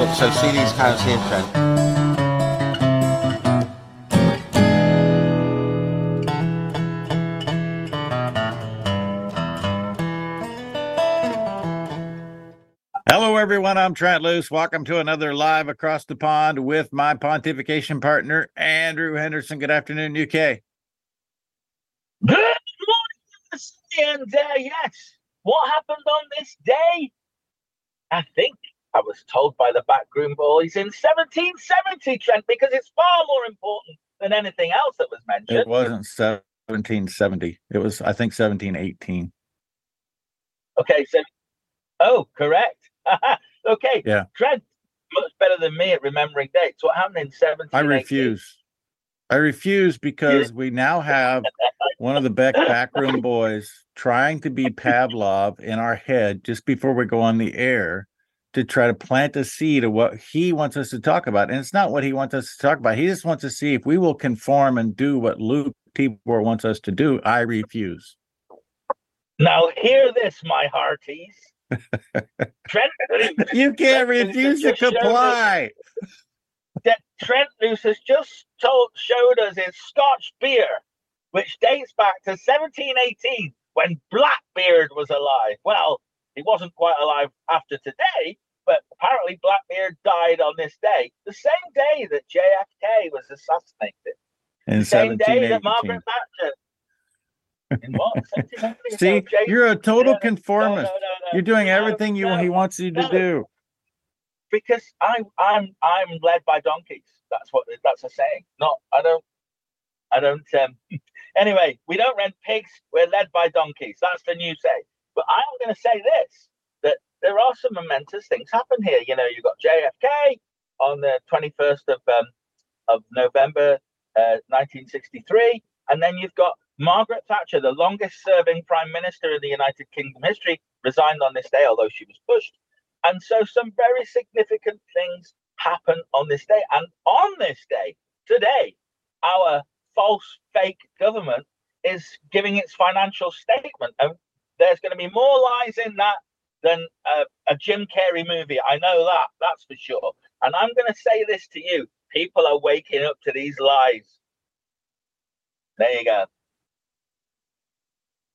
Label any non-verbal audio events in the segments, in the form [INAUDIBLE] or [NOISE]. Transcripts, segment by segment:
So, so CD's kind of seeing trend. Hello, everyone. I'm Trent Loos. Welcome to another live across the pond with my pontification partner, Andrew Henderson. Good afternoon, UK. Good morning, and uh, yes, what happened on this day? I think I was told by the backroom boys in 1770, Trent, because it's far more important than anything else that was mentioned. It wasn't 1770. It was, I think, 1718. Okay, so oh, correct. [LAUGHS] okay, Yeah. Trent, much better than me at remembering dates. What happened in 17? I refuse. I refuse because we now have one of the Beck backroom boys trying to be Pavlov in our head just before we go on the air to try to plant a seed of what he wants us to talk about. And it's not what he wants us to talk about. He just wants to see if we will conform and do what Luke Tibor wants us to do. I refuse. Now hear this, my hearties. [LAUGHS] Trent, You can't Trent refuse to us- comply. that Trent Loos has just told showed us his Scotch beer, which dates back to 1718 when Blackbeard was alive. Well, he wasn't quite alive after today, but apparently Blackbeard died on this day, the same day that JFK was assassinated, In the same day that Margaret Thatcher. [LAUGHS] See, you're a total conformist. no, no, no. You're doing everything you he wants you to do. because I'm I'm I'm led by donkeys. That's what that's a saying. Not I don't I don't um [LAUGHS] anyway, we don't rent pigs, we're led by donkeys. That's the new say. But I'm gonna say this that there are some momentous things happen here. You know, you've got JFK on the 21st of um of November uh, 1963, and then you've got Margaret Thatcher, the longest serving prime minister in the United Kingdom history, resigned on this day, although she was pushed. And so some very significant things happen on this day. And on this day, today, our false fake government is giving its financial statement. And there's going to be more lies in that than a, a Jim Carrey movie. I know that, that's for sure. And I'm going to say this to you people are waking up to these lies. There you go.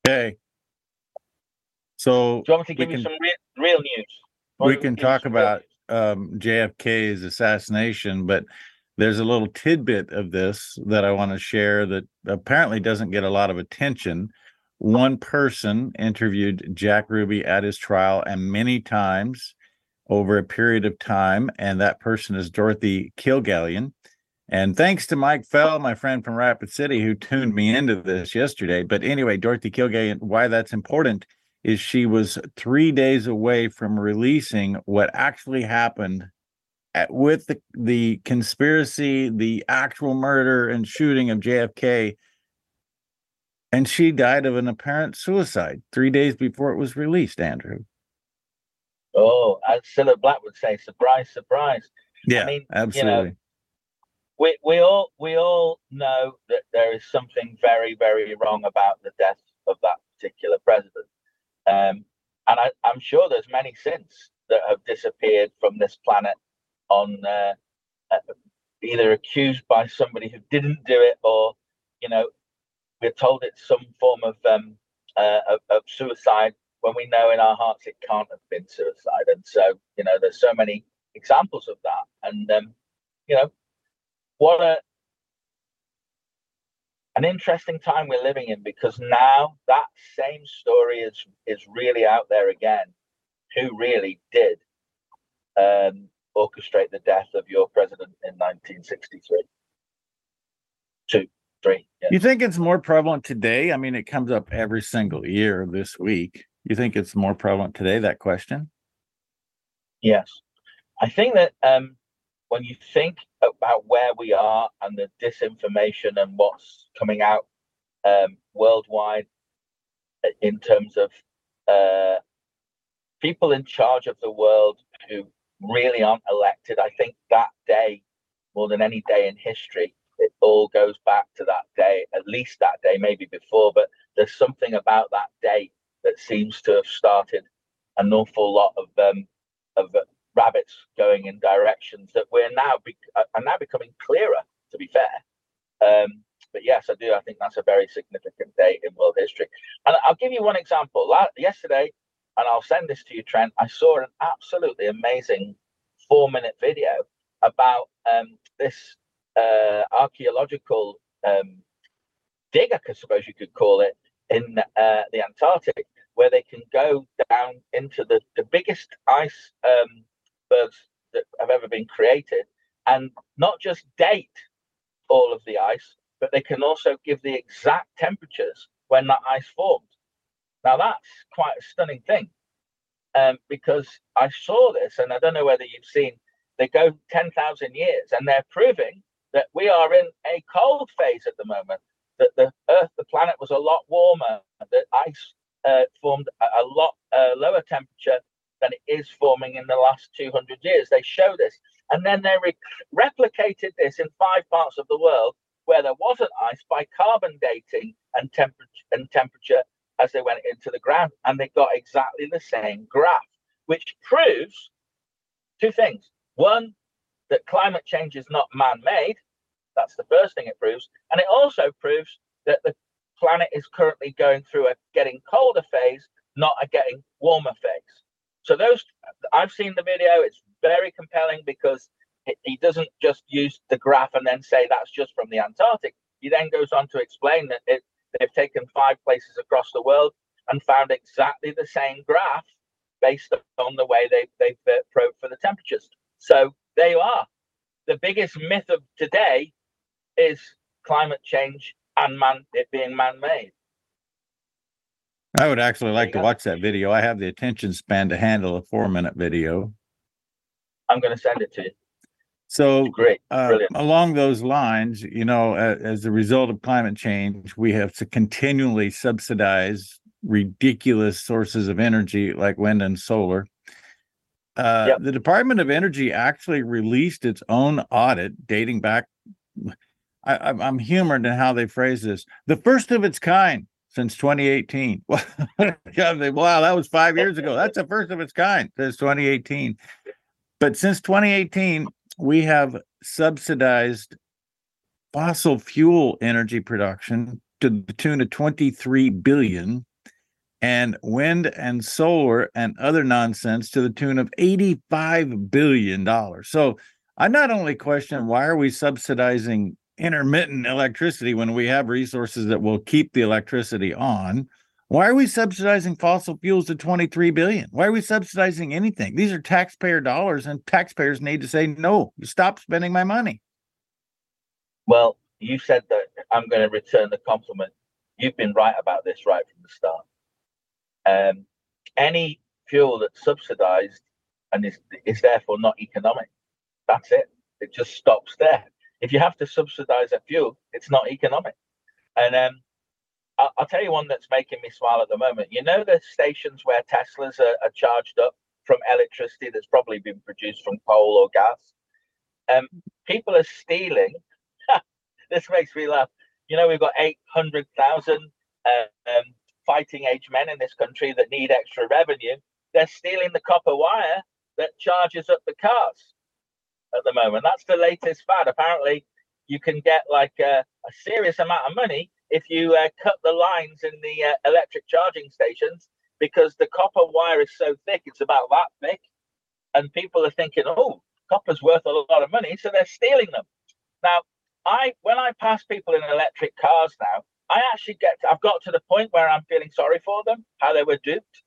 Okay. So Do you want me to give you some re- real news? Or we can talk about um, JFK's assassination, but there's a little tidbit of this that I want to share that apparently doesn't get a lot of attention. One person interviewed Jack Ruby at his trial and many times over a period of time, and that person is Dorothy Kilgallen. And thanks to Mike Fell, my friend from Rapid City, who tuned me into this yesterday. But anyway, Dorothy Kilgallen, why that's important is she was three days away from releasing what actually happened at, with the, the conspiracy, the actual murder and shooting of JFK. And she died of an apparent suicide three days before it was released, Andrew. Oh, as Cilla Black would say, surprise, surprise. Yeah, mean, you know, absolutely. we we all we all know that there is something very very wrong about the death of that particular president, um, and I, I'm sure there's many since that have disappeared from this planet on uh, uh, either accused by somebody who didn't do it or you know we're told it's some form of um, uh, of, suicide. When we know in our hearts it can't have been suicide, and so you know there's so many examples of that, and um, you know what a an interesting time we're living in because now that same story is is really out there again. Who really did um, orchestrate the death of your president in 1963 two yeah. You think it's more prevalent today? I mean, it comes up every single year this week. You think it's more prevalent today, that question? Yes. I think that um, when you think about where we are and the disinformation and what's coming out um, worldwide uh, in terms of uh, people in charge of the world who really aren't elected, I think that day, more than any day in history, it all goes back to that day, at least that day, maybe before, but there's something about that day that seems to have started an awful lot of um, of uh, rabbits going in directions that we're now be- are now becoming clearer. To be fair, um, but yes, I do. I think that's a very significant day in world history. And I'll give you one example. Yesterday, and I'll send this to you, Trent. I saw an absolutely amazing four-minute video about um, this uh, archaeological um, dig, I suppose you could call it, in uh, the Antarctic, where they can go down into the, the biggest ice um, bergs that have ever been created and not just date all of the ice, but they can also give the exact temperatures when that ice formed. Now, that's quite a stunning thing um, because I saw this, and I don't know whether you've seen, they go 10,000 years and they're proving that we are in a cold phase at the moment, that the Earth, the planet was a lot warmer, that ice uh, formed a, a lot uh, lower temperature than it is forming in the last 200 years. They show this. And then they re- replicated this in five parts of the world where there wasn't ice by carbon dating and temperature and temperature as they went into the ground. And they got exactly the same graph, which proves two things. One, that climate change is not man made. That's the first thing it proves. And it also proves that the planet is currently going through a getting colder phase, not a getting warmer phase. So those I've seen the video. It's very compelling because he doesn't just use the graph and then say that's just from the Antarctic. He then goes on to explain that it, they've taken five places across the world and found exactly the same graph based on the way they, they've probed for the temperatures. So there you are. The biggest myth of today is climate change and man it being man-made. I would actually like to watch that video. I have the attention span to handle a four-minute video. I'm going to send it to you. So, great, uh, along those lines, you know, as, as a result of climate change, we have to continually subsidize ridiculous sources of energy like wind and solar. Uh, yep. The Department of Energy actually released its own audit dating back. I, am humored in how they phrase this the first of its kind since 2018. [LAUGHS] wow, that was five years ago. That's the first of its kind since 2018. But since 2018, we have subsidized fossil fuel energy production to the tune of 23 billion and wind and solar and other nonsense to the tune of 85 billion dollars. So I not only question why are we subsidizing intermittent electricity when we have resources that will keep the electricity on, why are we subsidizing fossil fuels to 23 billion? Why are we subsidizing anything? These are taxpayer dollars and taxpayers need to say no, stop spending my money. Well, you said that I'm going to return the compliment. You've been right about this right from the start. Um, any fuel that's subsidized and is, is therefore not economic, that's it. It just stops there. If you have to subsidize a fuel, it's not economic. And um, I'll, I'll, tell you one that's making me smile at the moment. You know the stations where Teslas are, are charged up from electricity that's probably been produced from coal or gas. Um, people are stealing. [LAUGHS] this makes me laugh. You know, we've got 800,000 uh, um, fighting age men in this country that need extra revenue. They're stealing the copper wire that charges up the cars at the moment. That's the latest fad. Apparently, you can get like a, a serious amount of money if you uh, cut the lines in the uh, electric charging stations because the copper wire is so thick, it's about that thick. And people are thinking, oh, copper's worth a lot of money, so they're stealing them. Now, I when I pass people in electric cars now, I actually get to, I've got to the point where I'm feeling sorry for them, how they were duped.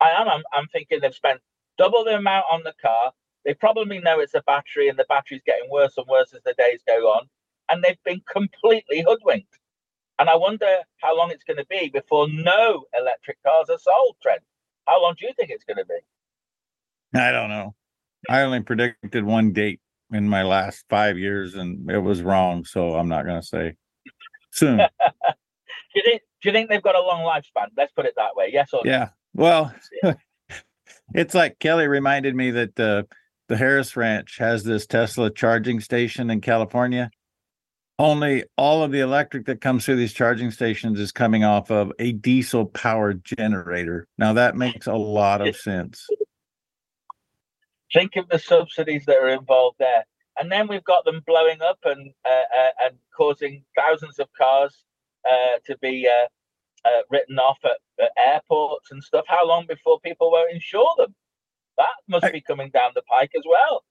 I am. I'm, I'm thinking they've spent double the amount on the car. They probably know it's a battery, and the battery's getting worse and worse as the days go on, and they've been completely hoodwinked. And I wonder how long it's going to be before no electric cars are sold, Trent. How long do you think it's going to be? I don't know. I only predicted one date in my last five years, and it was wrong. So I'm not going to say soon. [LAUGHS] do you think? Do you think they've got a long lifespan? Let's put it that way. Yes or no? Yeah. Well, [LAUGHS] it's like Kelly reminded me that uh, the Harris Ranch has this Tesla charging station in California only all of the electric that comes through these charging stations is coming off of a diesel powered generator. Now that makes a lot of sense. Think of the subsidies that are involved there. And then we've got them blowing up and uh, uh, and causing thousands of cars uh, to be uh, uh, written off at, at, airports and stuff. How long before people won't insure them? That must be coming down the pike as well.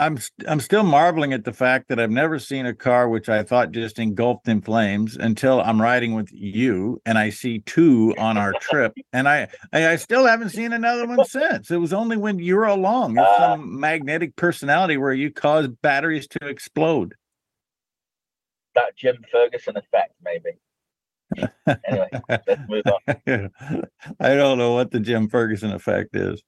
I'm I'm still marveling at the fact that I've never seen a car which I thought just engulfed in flames until I'm riding with you and I see two on our trip [LAUGHS] and I I, still haven't seen another one since. It was only when you were along. It's uh, some magnetic personality where you cause batteries to explode. That Jim Ferguson effect, maybe. anyway, let's move on. [LAUGHS] I don't know what the Jim Ferguson effect is.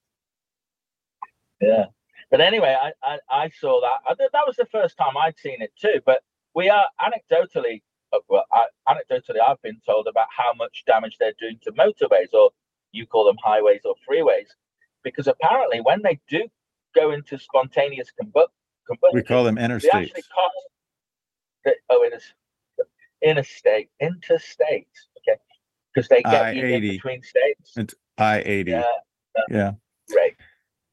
Yeah. But anyway, I, I, I saw that. I, that was the first time I'd seen it too. But we are anecdotally, uh, well, I, anecdotally, I've been told about how much damage they're doing to motorways, or you call them highways or freeways, because apparently when they do go into spontaneous combustion, we call them interstates. They actually cost. Oh, it is interstate, interstate. Okay, because they get I-80. you between states. It's I eighty. Yeah, yeah.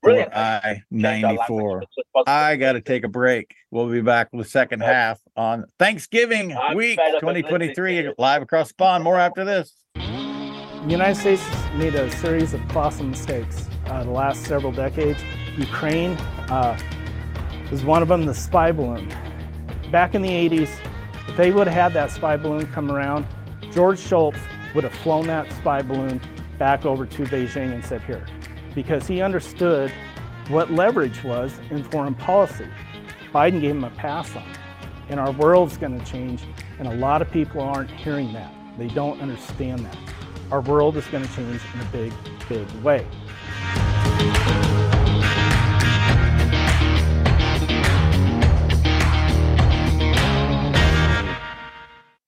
Right. Brilliant. I 94. I got to take a break. We'll be back with the second half on Thanksgiving I'm week 2023 live across the pond. More after this. The United States made a series of colossal mistakes uh, the last several decades. Ukraine uh, was one of them, the spy balloon. Back in the 80s, if they would have had that spy balloon come around, George Shultz would have flown that spy balloon back over to Beijing and said, Here, because he understood what leverage was in foreign policy. Biden gave him a pass on it. And our world's going to change, and a lot of people aren't hearing that. They don't understand that. Our world is going to change in a big, big way.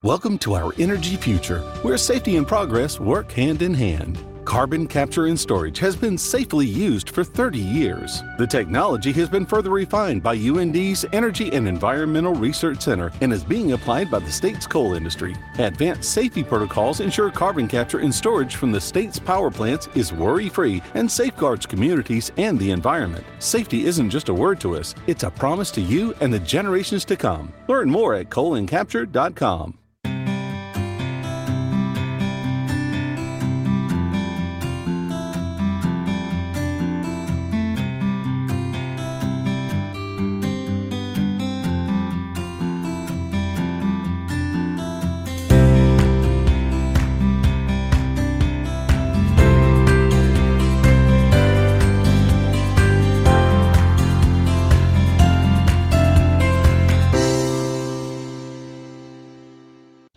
Welcome to our energy future, where safety and progress work hand in hand. Carbon capture and storage has been safely used for 30 years. The technology has been further refined by UND's Energy and Environmental Research Center and is being applied by the state's coal industry. Advanced safety protocols ensure carbon capture and storage from the state's power plants is worry free and safeguards communities and the environment. Safety isn't just a word to us, it's a promise to you and the generations to come. Learn more at coalandcapture.com.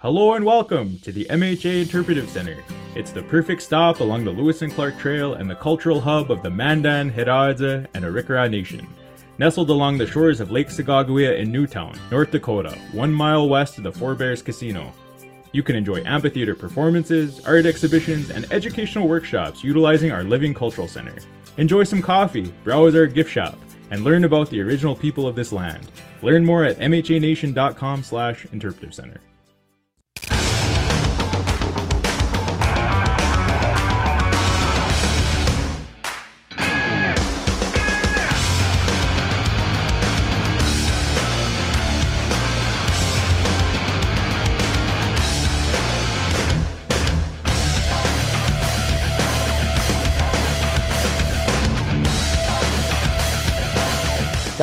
Hello and welcome to the MHA Interpretive Center. It's the perfect stop along the Lewis and Clark Trail and the cultural hub of the Mandan, Hidatsa, and Arikara Nation. Nestled along the shores of Lake Sacagawea in New Town, North Dakota, one mile west of the Four Bears Casino. You can enjoy amphitheater performances, art exhibitions, and educational workshops utilizing our Living Cultural Center. Enjoy some coffee, browse our gift shop, and learn about the original people of this land. Learn more at mhanation.com slash interpretive center.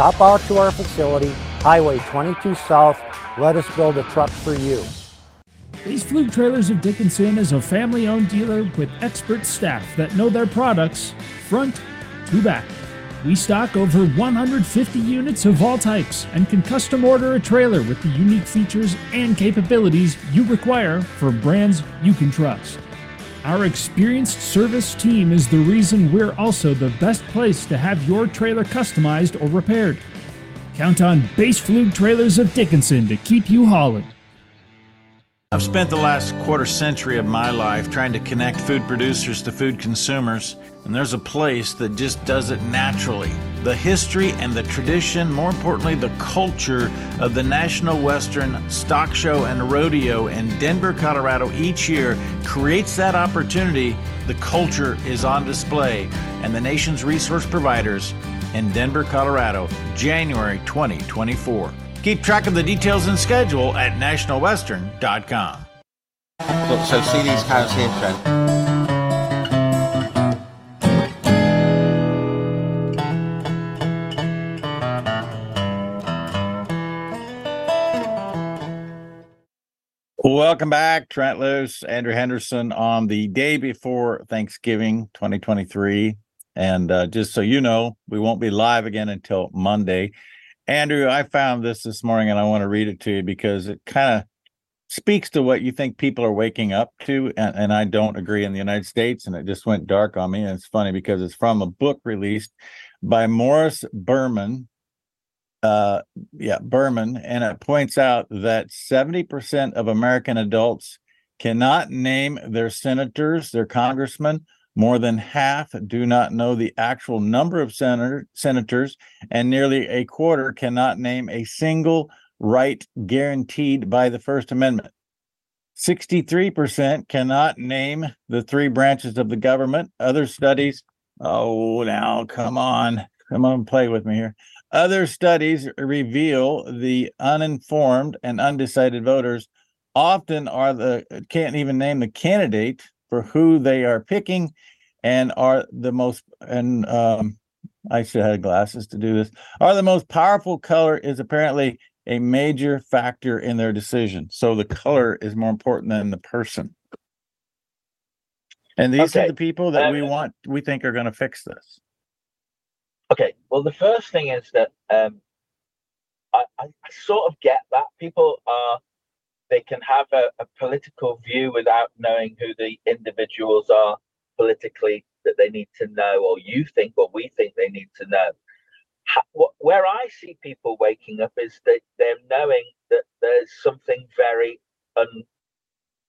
Stop out to our facility, Highway 22 South. Let us build a truck for you. Base Flug Trailers of Dickinson is a family owned dealer with expert staff that know their products front to back. We stock over 150 units of all types and can custom order a trailer with the unique features and capabilities you require for brands you can trust. Our experienced service team is the reason we're also the best place to have your trailer customized or repaired. Count on Base Flug Trailers of Dickinson to keep you hauling. I've spent the last quarter century of my life trying to connect food producers to food consumers, and there's a place that just does it naturally. The history and the tradition, more importantly, the culture of the National Western Stock Show and Rodeo in Denver, Colorado each year creates that opportunity. The culture is on display, and the nation's resource providers in Denver, Colorado, January 2024. Keep track of the details and schedule at nationalwestern.com. So, so see these cows here, Trent. Welcome back, Trent Loos, Andrew Henderson on the day before Thanksgiving 2023. And uh, just so you know, we won't be live again until Monday. Andrew, I found this this morning and I want to read it to you because it kind of speaks to what you think people are waking up to. And, and I don't agree in the United States. And it just went dark on me. And it's funny because it's from a book released by Morris Berman, uh yeah berman and it points out that 70% of american adults cannot name their senators their congressmen more than half do not know the actual number of senator, senators and nearly a quarter cannot name a single right guaranteed by the first amendment. 63% cannot name the three branches of the government. Other studies oh now come on come on play with me here. Other studies reveal the uninformed and undecided voters often are the can't even name the candidate for who they are picking and are the most and um, I should have had glasses to do this are the most powerful color is apparently a major factor in their decision. So the color is more important than the person. And these Okay. are the people that we Um, want we think are going to fix this. Okay, well, the first thing is that um, I, I, I sort of get that people are they can have a, a political view without knowing who the individuals are politically that they need to know, or you think, or we think they need to know. Wh- Where I see people waking up is that they're knowing that there's something very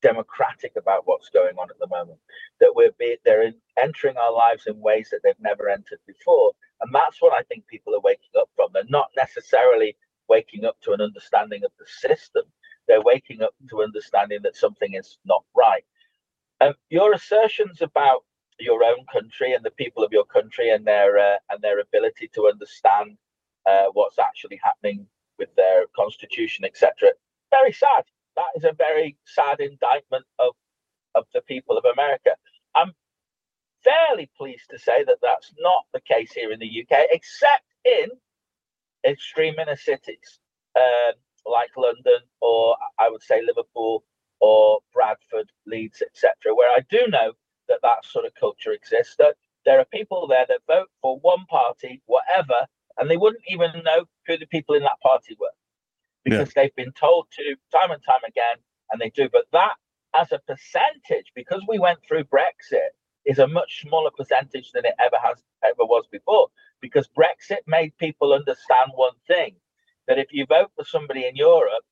undemocratic about what's going on at the moment. That we're be, they're in, entering our lives in ways that they've never entered before, and that's what I think people are waking up from. They're not necessarily waking up to an understanding of the system. They're waking up to understanding that something is not right. Um, your assertions about your own country and the people of your country and their uh, and their ability to understand uh, what's actually happening with their constitution, etc. Very sad. That is a very sad indictment of of the people of America. I'm fairly pleased to say that that's not the case here in the UK, except in extreme inner cities um, like London or I would say Liverpool or Bradford, Leeds, etc., where I do know that that sort of culture exists. That there are people there that vote for one party, whatever, and they wouldn't even know who the people in that party were because they've been told to time and time again, and they do. But that, as a percentage, because we went through Brexit, is a much smaller percentage than it ever has ever was before. Because Brexit made people understand one thing: that if you vote for somebody in Europe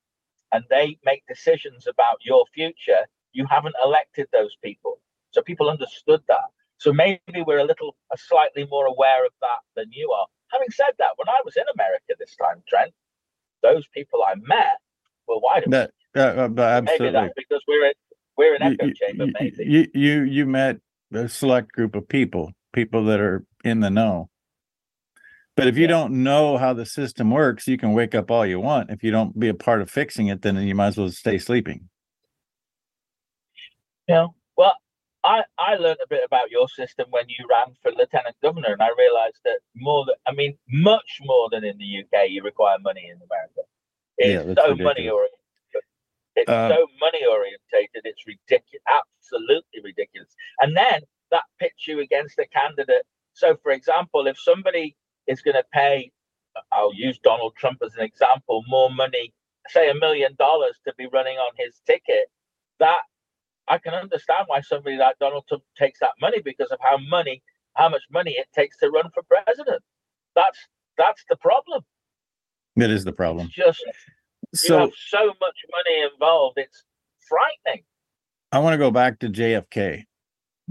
and they make decisions about your future, you haven't elected those people. So people understood that. So maybe we're a little, a slightly more aware of that than you are. Having said that, when I was in America this time, Trent, those people I met were wide awake. That uh, uh, Maybe absolutely. that's because we're in, we're an echo you, chamber. Maybe. you you you met a select group of people, people that are in the know. But if you Yeah. don't know how the system works, you can wake up all you want. If you don't be a part of fixing it, then you might as well stay sleeping. Know, well, I I learned a bit about your system when you ran for lieutenant governor, and I realised that more than I mean, much more than in the UK, you require money in America. Yeah, It's that's so money oriented. It's Uh, so money orientated. It's ridiculous, absolutely ridiculous. And then that pits you against a candidate. So, for example, if somebody is going to pay, I'll use Donald Trump as an example, more money, say a million dollars to be running on his ticket, that I can understand why somebody like Donald Trump takes that money because of how money, how much money it takes to run for president. That's that's the problem. That is the problem. It's just you So have so much money involved. It's frightening. I want to go back to JFK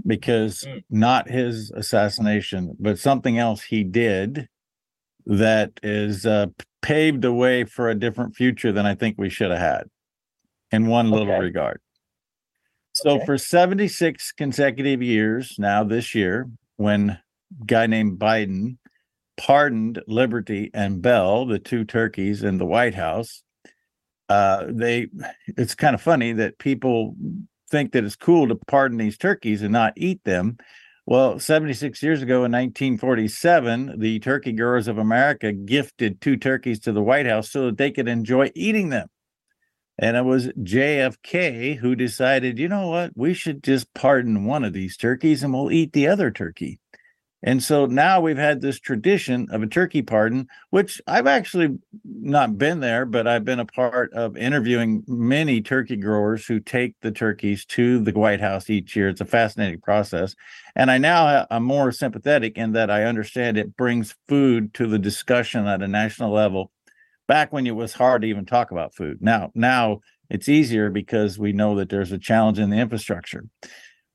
because Mm. not his assassination, but something else he did that is uh, paved the way for a different future than I think we should have had in one little Okay. regard. So Okay. for 76 consecutive years now this year, when a guy named Biden pardoned Liberty and Bell, the two turkeys in the White House. Uh, they, it's kind of funny that people think that it's cool to pardon these turkeys and not eat them. Well, 76 years ago in 1947, the Turkey Growers of America gifted two turkeys to the White House so that they could enjoy eating them. And it was JFK who decided, you know what, we should just pardon one of these turkeys and we'll eat the other turkey. And so now we've had this tradition of a turkey pardon, which I've actually not been there, but I've been a part of interviewing many turkey growers who take the turkeys to the White House each year. It's a fascinating process. And I now am more sympathetic in that I understand it brings food to the discussion at a national level. Back when it was hard to even talk about food. Now, now it's easier because we know that there's a challenge in the infrastructure.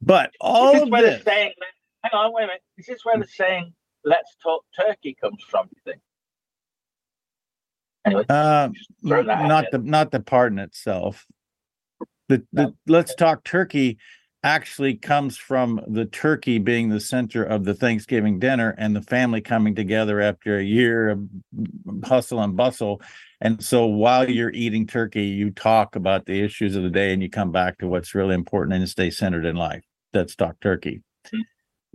But all of this, saying, hang on, wait a minute. This is this where the saying "Let's talk turkey" comes from? You think? Anyway, uh, not the not the pardon itself. The, the no. let's talk turkey actually comes from the turkey being the center of the Thanksgiving dinner and the family coming together after a year of hustle and bustle. And so while you're eating turkey, you talk about the issues of the day and you come back to what's really important and stay centered in life. That's talk turkey.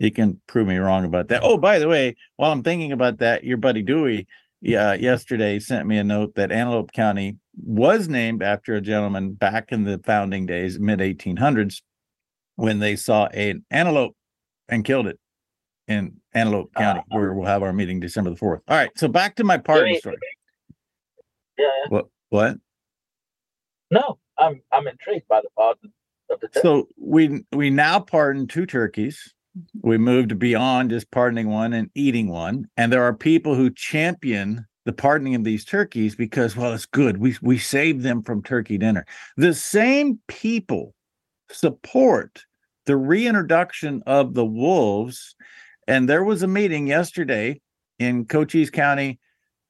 You can prove me wrong about that. Oh, by the way, while I'm thinking about that, your buddy Dewey yeah, yesterday sent me a note that Antelope County was named after a gentleman back in the founding days, mid 1800s, when they saw an antelope and killed it in Antelope County, uh, where we'll have our meeting December the 4th. All right. So back to my party story. Yeah. What? What? No, I'm I'm intrigued by the pardon of the turkey. So we we now pardon two turkeys. We moved beyond just pardoning one and eating one. And there are people who champion the pardoning of these turkeys because, well, it's good. We we saved them from turkey dinner. The same people support the reintroduction of the wolves. And there was a meeting yesterday in Cochise County,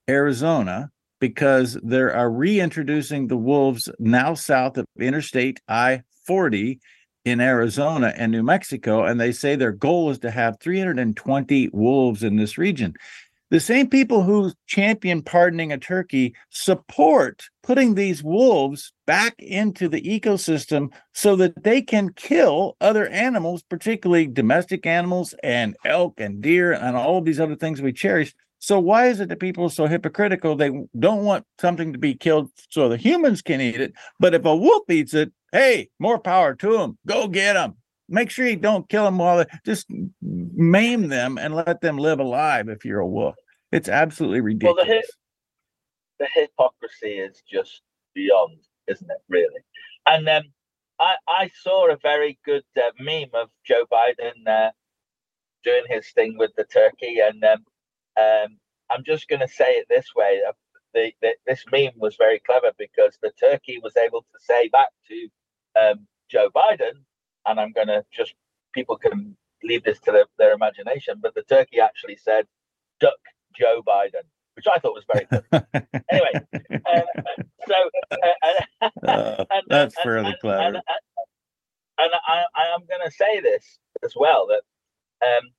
Arizona, because they are reintroducing the wolves now south of Interstate I 40 in Arizona and New Mexico. And they say their goal is to have 320 wolves in this region. The same people who champion pardoning a turkey support putting these wolves back into the ecosystem so that they can kill other animals, particularly domestic animals and elk and deer and all of these other things we cherish. So why is it that people are so hypocritical? They don't want something to be killed so the humans can eat it, but if a wolf eats it, hey, more power to them. Go get them make sure you don't kill them while they just maim them and let them live alive if you're a wolf. It's absolutely ridiculous. Well, the, the hypocrisy is just beyond, isn't it? Really. And then um, I, I saw a very good uh, meme of Joe Biden uh, doing his thing with the turkey, and um, um, I'm just going to say it this way: uh, the, the, this meme was very clever because the turkey was able to say back to um, Joe Biden, and I'm going to just people can leave this to their, their imagination, but the turkey actually said, "Duck Joe Biden." Which I thought was very good. [LAUGHS] anyway, uh, so uh, uh, and, that's and, fairly and, clever. And, I, I am going to say this as well that um,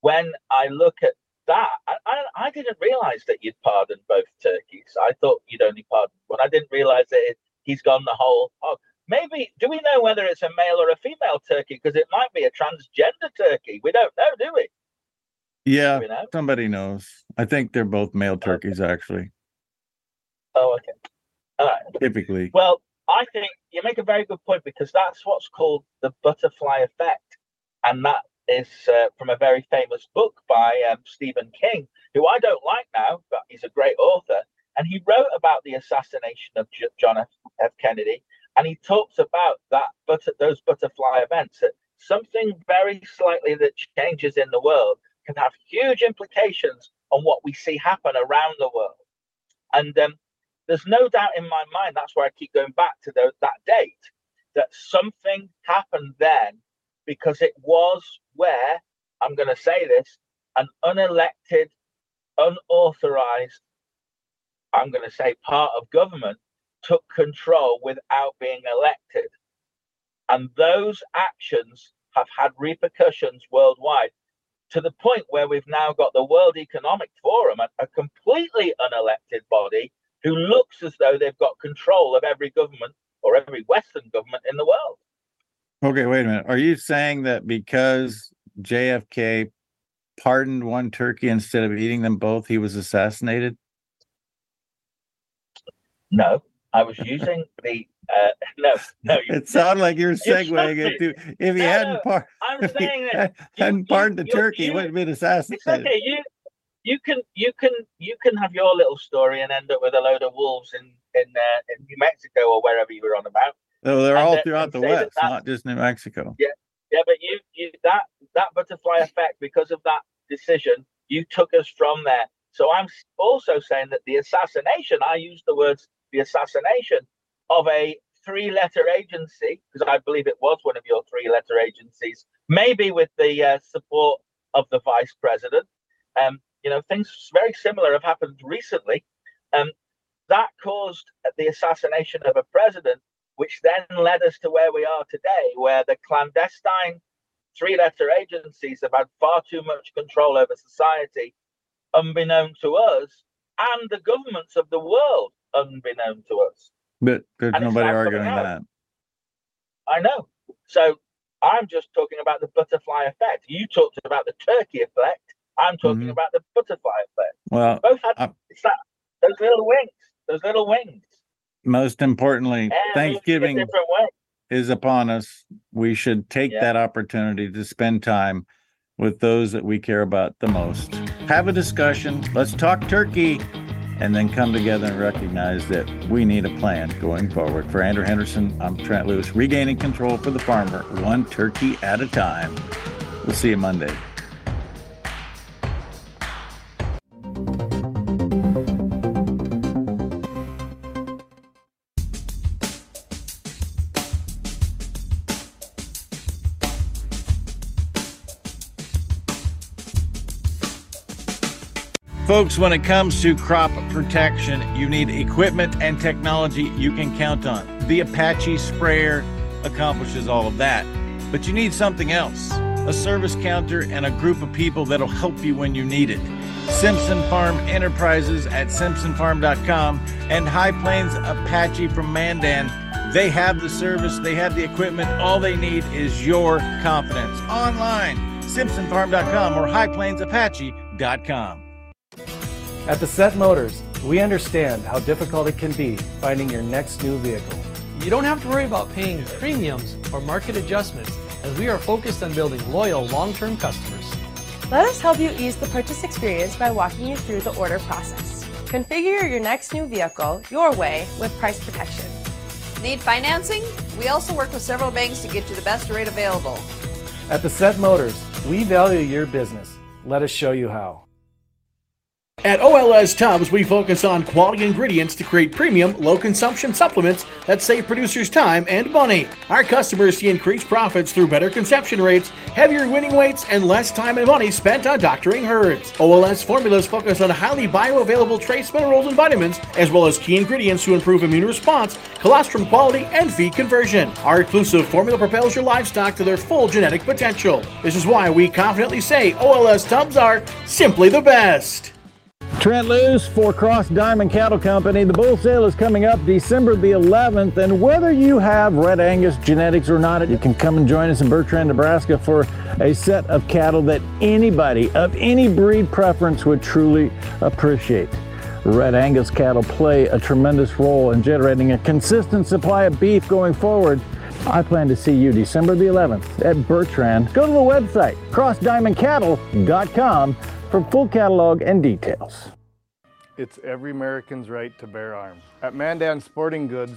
when I look at that, I, I, I, didn't realize that you'd pardoned both turkeys. I thought you'd only pardoned one. I didn't realize that it, he's gone the whole hog. Maybe do we know whether it's a male or a female turkey? Because it might be a transgender turkey. We don't know, do we? Yeah, we know? somebody knows. I think they're both male turkeys, okay. actually. Oh, okay. All right. Typically. Well, I think you make a very good point because that's what's called the butterfly effect, and that is uh, from a very famous book by um, Stephen King, who I don't like now, but he's a great author. And he wrote about the assassination of J- John F. F. Kennedy and he talks about that but those butterfly events that something very slightly that changes in the world can have huge implications on what we see happen around the world. And um, there's no doubt in my mind that's why i keep going back to the, that date that something happened then because it was where i'm going to say this an unelected unauthorized i'm going to say part of government took control without being elected. And those actions have had repercussions worldwide to the point where we've now got the World Economic Forum, a, completely unelected body who looks as though they've got control of every government or every Western government in the world. Okay, wait a minute. Are you saying that because JFK pardoned one turkey instead of eating them both, he was assassinated? No, I was using the uh, [LAUGHS] no, no. You, It sounded like you were [LAUGHS] You segueing into if he No, hadn't par- I'm saying that you- hadn't you- pardoned the you- turkey, you- wouldn't have been it's assassinated. okay. You you can you can you can have your little story and end up with a load of wolves in in uh, in New Mexico or wherever you were on about. No, they're and all then- throughout the say that West, not just New Mexico. Yeah, yeah, but you you that that butterfly effect because of that decision, you took us from there. So I'm also saying that the assassination, I use the words the assassination of a three-letter agency because I believe it was one of your three-letter agencies, maybe with the uh, support of the vice president. Um, you know, things very similar have happened recently. Um, that caused the assassination of a president which then led us to where we are today, where the clandestine three letter agencies have had far too much control over society, unbeknown to us, and the governments of the world, unbeknown to us. But there's And nobody arguing that. I know. So I'm just talking about the butterfly effect. You talked about the turkey effect. I'm talking Mhm. about the butterfly effect. Well, Both had I- it's that those little wings, those little wings. most importantly, And Thanksgiving is upon us. We should take Yeah. that opportunity to spend time with those that we care about the most. Have a discussion. Let's talk turkey and then come together and recognize that we need a plan going forward. For Andrew Henderson, I'm Trent Loos, regaining control for the farmer, one turkey at a time. We'll see you Monday. Folks, when it comes to crop protection, you need equipment and technology you can count on. The Apache sprayer accomplishes all of that. But you need something else a service counter and a group of people that'll help you when you need it. Simpson Farm Enterprises at simpsonfarm.com and High Plains Apache from Mandan. They have the service, they have the equipment. All they need is your confidence. Online, simpsonfarm.com or highplainsapache.com. At the Set Motors, we understand how difficult it can be finding your next new vehicle. You don't have to worry about paying premiums or market adjustments as we are focused on building loyal long-term customers. Let us help you ease the purchase experience by walking you through the order process. Configure your next new vehicle your way with price protection. Need financing? We also work with several banks to get you the best rate available. At the Set Motors, we value your business. Let us show you how. At OLS Tubs, we focus on quality ingredients to create premium, low consumption supplements that save producers time and money. Our customers see increased profits through better conception rates, heavier weaning weights, and less time and money spent on doctoring herds. OLS formulas focus on highly bioavailable trace minerals and vitamins, as well as key ingredients to improve immune response, colostrum quality, and feed conversion. Our exclusive formula propels your livestock to their full genetic potential. This is why we confidently say OLS Tubs are simply the best. Trent Loos for Cross Diamond Cattle Company. The bull sale is coming up December the 11th, and whether you have Red Angus genetics or not, you can come and join us in Bertrand, Nebraska for a set of cattle that anybody of any breed preference would truly appreciate. Red Angus cattle play a tremendous role in generating a consistent supply of beef going forward. I plan to see you December the 11th at Bertrand. Go to the website, crossdiamondcattle.com for full catalog and details. It's every American's right to bear arms. At Mandan Sporting Goods,